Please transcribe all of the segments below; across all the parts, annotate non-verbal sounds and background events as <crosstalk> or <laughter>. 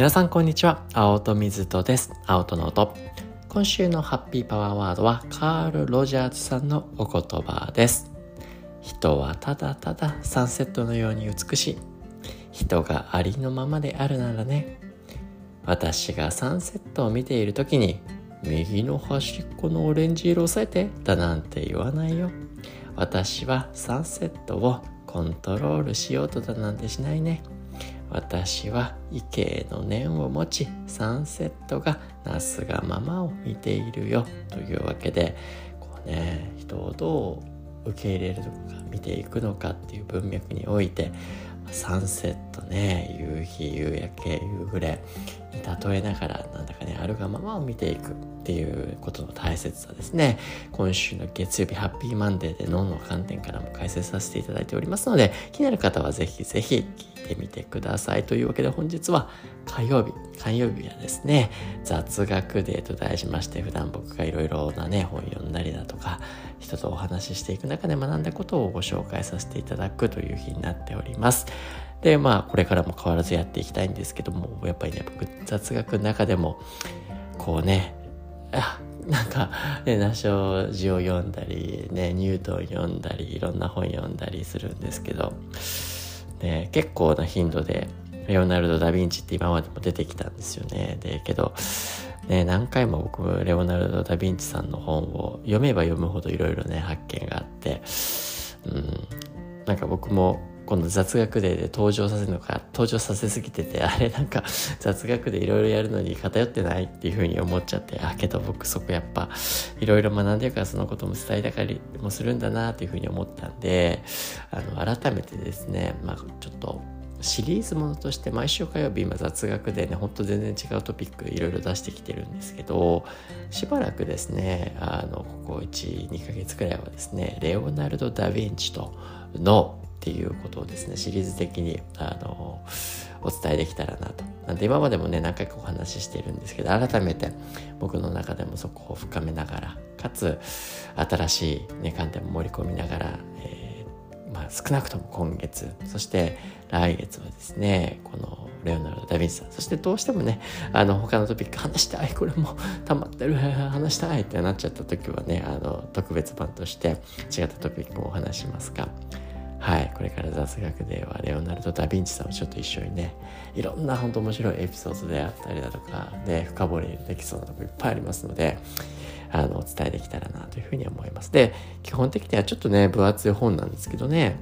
皆さんこんにちは。青戸水戸です。青戸の音。今週のハッピーパワーワードはカール・ロジャーズさんのお言葉です。人はただただサンセットのように美しい。人がありのままであるならね。私がサンセットを見ている時に右の端っこのオレンジ色を押さえてだなんて言わないよ。私はサンセットをコントロールしようとだなんてしないね。私は異形の念を持ちサンセットがなすがままを見ているよ。というわけでこうね人をどう受け入れるのか見ていくのかっていう文脈においてサンセットね夕日夕焼け夕暮れ例えながらなんだかねあるがままを見ていくっていうことの大切さですね。今週の月曜日ハッピーマンデーで脳の観点からも解説させていただいておりますので気になる方はぜひぜひ聞いてみてください。というわけで本日は火曜日。火曜日はですね雑学デーと題しまして普段僕がいろいろなね本読んだりだとか人とお話ししていく中で学んだことをご紹介させていただくという日になっております。でまあこれからも変わらずやっていきたいんですけどもやっぱりね僕雑学の中でもこうねあなんか、ね、ナショジを読んだり、ね、ニュートン読んだり、いろんな本読んだりするんですけど、ね、結構な頻度で、レオナルド・ダ・ヴィンチって今までも出てきたんですよね。で、けど、ね、何回も僕、レオナルド・ダ・ヴィンチさんの本を読めば読むほどいろいろね、発見があって、うん、なんか僕も今度雑学デーで登場させるのか登場させすぎてて <laughs> あれなんか雑学でいろいろやるのに偏ってないっていうふうに思っちゃってあけど僕そこやっぱいろいろ学んでるからそのことも伝えたかりもするんだなっていうふうに思ったんであの改めてですねまあちょっとシリーズものとして毎週火曜日今雑学でねほんと全然違うトピックいろいろ出してきてるんですけどしばらくですねあのここ12ヶ月くらいはですねレオナルド・ダ・ヴィンチとのっていうことをですねシリーズ的にあのお伝えできたらなと。なんで今までもね何回かお話ししてるんですけど改めて僕の中でもそこを深めながらかつ新しい、ね、観点も盛り込みながら、えー、まあ、少なくとも今月そして来月はですねこのレオナルド・ダ・ヴィンチさんそしてどうしてもねあの他のトピック話したいこれも溜まってる話したいってなっちゃった時はねあの特別版として違ったトピックもお話しますがはい、これから雑学ではレオナルド・ダ・ヴィンチさんをちょっと一緒にねいろんな本当面白いエピソードであったりだとかで深掘りできそうなとこいっぱいありますのであのお伝えできたらなというふうに思います。で基本的にはちょっとね分厚い本なんですけどね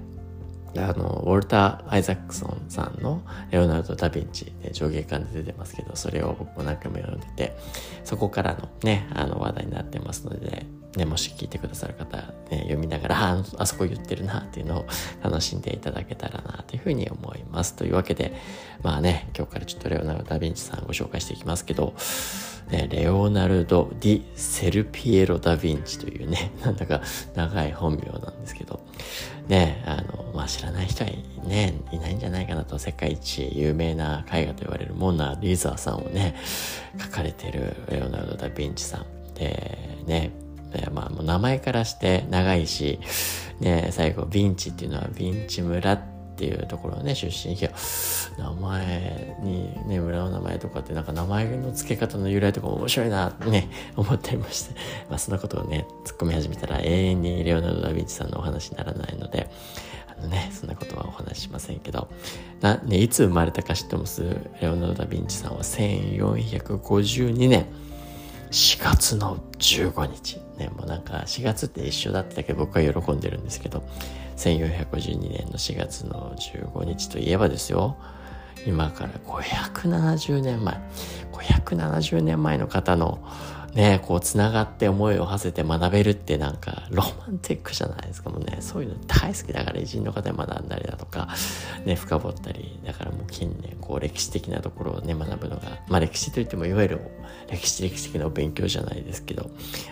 あのウォルター・アイザックソンさんのレオナルド・ダ・ヴィンチ、ね、上下巻で出てますけどそれを僕も何回も読んでてそこからのねあの話題になってますので、ね、ねもし聞いてくださる方、ね、読みながらあそこ言ってるなっていうのを楽しんでいただけたらなというふうに思いますというわけでまあね今日からちょっとレオナルド・ダ・ヴィンチさんご紹介していきますけどね、レオナルド・ディ・セルピエロ・ダ・ヴィンチというね、なんだか長い本名なんですけど、ね、あの、まあ、知らない人はね、いないんじゃないかなと、世界一有名な絵画と言われるモナ・リザーさんをね、描かれてるレオナルド・ダ・ヴィンチさん。で、ね、えまあ、名前からして長いし、ね、最後、ヴィンチっていうのはヴィンチ村っていうところね、出身。いや、名前にね、村の名前とかってなんか名前の付け方の由来とか面白いなってね、思ってまして、まあそんなことをね、突っ込み始めたら永遠にレオナルド・ダ・ヴィンチさんのお話にならないので、あのね、そんなことはお話ししませんけど、な、ね、いつ生まれたか知ってます？レオナルド・ダ・ヴィンチさんは1452年、4月の15日。ね、もうなんか4月って一緒だったけ僕は喜んでるんですけど、1452年の4月の15日といえばですよ今から570年前570年前の方のね、こう繋がって思いを馳せて学べるってなんかロマンティックじゃないですか。もうね、そういうの大好きだから偉人の方に学んだりだとか、ね、深掘ったり、だからもう近年こう歴史的なところをね、学ぶのが、まあ歴史といってもいわゆる歴史歴史的なお勉強じゃないですけど、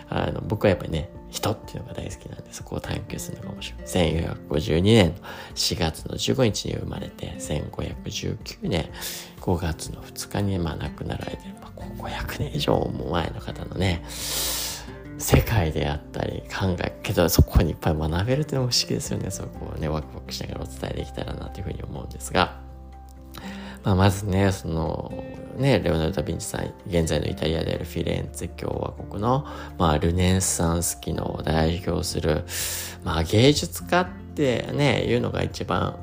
あの、僕はやっぱりね、人っていうのが大好きなんで、そこを探求するのが面白い。1452年の4月の15日に生まれて、1519年5月の2日にまあ亡くなられてる、まあ、500年以上も前の方のね、世界であったり考え、けどそこにいっぱい学べるっていうのも不思議ですよね。そこをね、ワクワクしながらお伝えできたらなというふうに思うんですが、まあ、まずね、その、ね、レオナルド・ダ・ヴィンチさん、現在のイタリアであるフィレンツェ共和国の、まあ、ルネサンス期の代表する、まあ、芸術家ってね、いうのが一番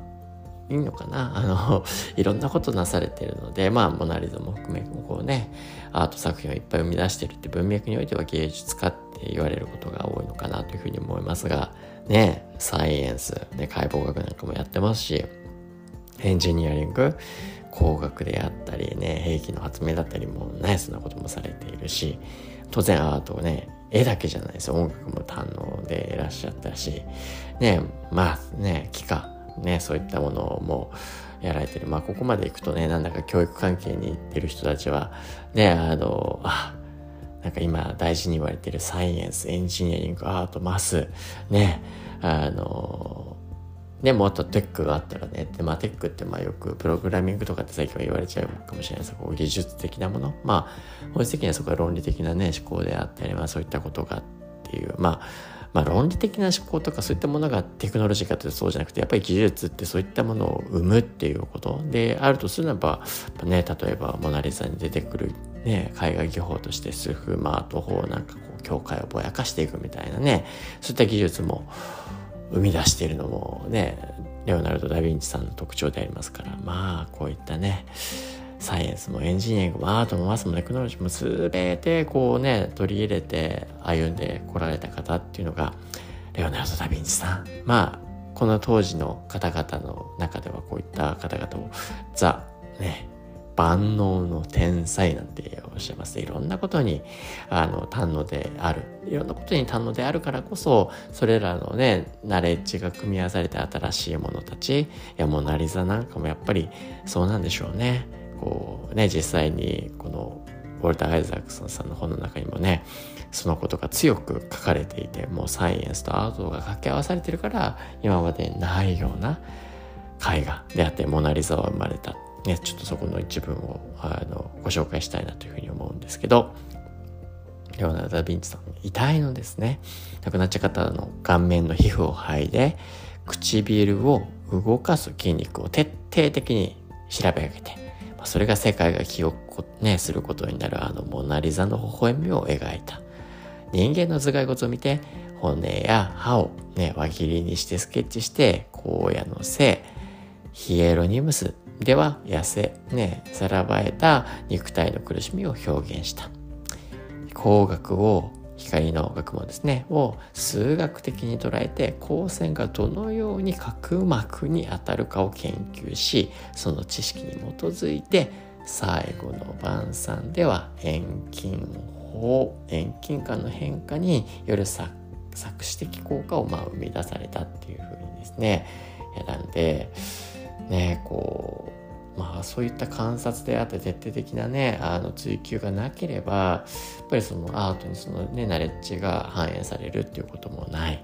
いいのかなあの、<laughs> いろんなことなされてるので、まあ、モナリザも含め、こうね、アート作品をいっぱい生み出してるって文脈においては芸術家って言われることが多いのかなというふうに思いますが、ね、サイエンス、ね、解剖学なんかもやってますし、エンジニアリング、工学であったりね、兵器の発明だったりもナイスなこともされているし、当然アートをね、絵だけじゃないですよ。音楽も堪能でいらっしゃったし、ね、まあね、幾何、ね、そういったものもやられてる。まあ、ここまで行くとね、なんだか教育関係に行ってる人たちは、ね、あの、あ、なんか今大事に言われてるサイエンス、エンジニアリング、アート、マス、ね、あの、ね、もっとテックがあったらね、で、まあテックってまあよくプログラミングとかって最近は言われちゃうかもしれない。ですこう技術的なもの。まあ、本質的にはそこは論理的なね、思考であったり、まあそういったことがっていう、まあ、まあ、論理的な思考とかそういったものがテクノロジーかというとそうじゃなくてやっぱり技術ってそういったものを生むっていうこと。であるとするならば、ね、例えば「モナ・リザ」に出てくる、ね、絵画技法としてスフマート法なんかこう境界をぼやかしていくみたいなねそういった技術も生み出しているのもねレオナルド・ダ・ヴィンチさんの特徴でありますからまあこういったねサイエンスもエンジニアリングもアートもマスもテクノロジーも全てこうね取り入れて歩んでこられた方っていうのがレオナルド・ダ・ヴィンチさん。まあこの当時の方々の中ではこういった方々をザね万能の天才なんておっしゃいます。いろんなことにあの堪能である。いろんなことに堪能であるからこそそれらのねナレッジが組み合わされて新しいものたちいやモナ・リザなんかもやっぱりそうなんでしょうね。こうね実際にこのウォルター・アイザクソンさんの本の中にもねそのことが強く書かれていてもうサイエンスとアートが掛け合わされてるから今までないような絵画であってモナ・リザは生まれた、ね、ちょっとそこの一文をあのご紹介したいなというふうに思うんですけどレオナルド・ダ・ヴィンチさん遺体のですね亡くなっちゃった方の顔面の皮膚を剥いで唇を動かす筋肉を徹底的に調べ上げてそれが世界が記憶、ね、することになるあのモナリザの微笑みを描いた。人間の頭蓋骨を見て、骨や歯をね、輪切りにしてスケッチして、荒野のせヒエロニムスでは痩せ、ね、さらばえた肉体の苦しみを表現した。工学を光の学問ですねを数学的に捉えて光線がどのように角膜に当たるかを研究しその知識に基づいて最後の晩餐では遠近法遠近感の変化による作詞的効果をまあ生み出されたっていうふうにですねやなんでねこうまあそういった観察であって徹底的なねあの追求がなければやっぱりそのアートにそのねナレッジが反映されるっていうこともない。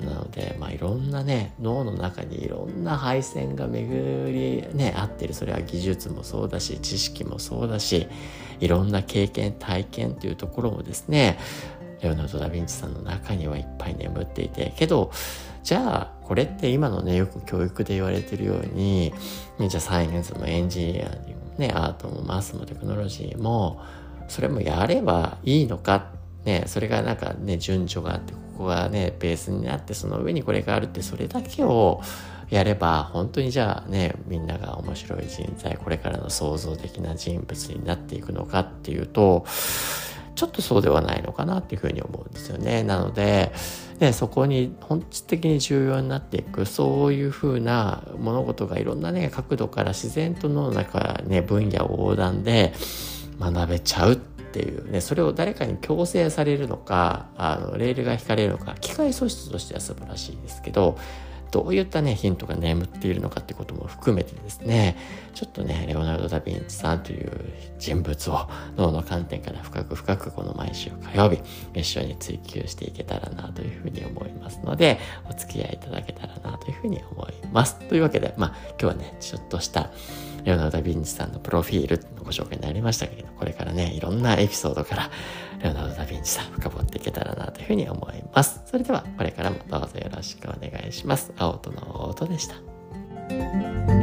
なのでまあいろんなね脳の中にいろんな配線が巡りね合ってる。それは技術もそうだし知識もそうだしいろんな経験体験っていうところもですねレオナルド・ダ・ヴィンチさんの中にはいっぱい眠っていて。けどじゃあこれって今のねよく教育で言われてるように、じゃあサイエンスもエンジニアにもねアートもマスもテクノロジーもそれもやればいいのかねそれがなんかね順序があってここがねベースになってその上にこれがあるってそれだけをやれば本当にじゃあねみんなが面白い人材これからの創造的な人物になっていくのかっていうとちょっとそうではないのかなっていうふうに思うんですよね。なので、ね、そこに本質的に重要になっていくそういうふうな物事がいろんなね角度から自然と脳の中ね分野横断で学べちゃうっていうねそれを誰かに強制されるのかあのレールが引かれるのか機械素質としては素晴らしいですけどどういったね、ヒントが眠っているのかってことも含めてですね、ちょっとね、レオナルド・ダ・ヴィンチさんという人物を脳の観点から深く深くこの毎週火曜日、一緒に追求していけたらなというふうに思いますので、お付き合いいただけたらなというふうに思います。というわけで、まあ、今日はね、ちょっとしたレオナルド・ダ・ヴィンチさんのプロフィールのご紹介になりましたけど、これからね、いろんなエピソードから、レオナルド・ダ・ヴィンチさん深掘っていけたらなというふうに思います。それでは、これからもどうぞよろしくお願いします。青との音でした。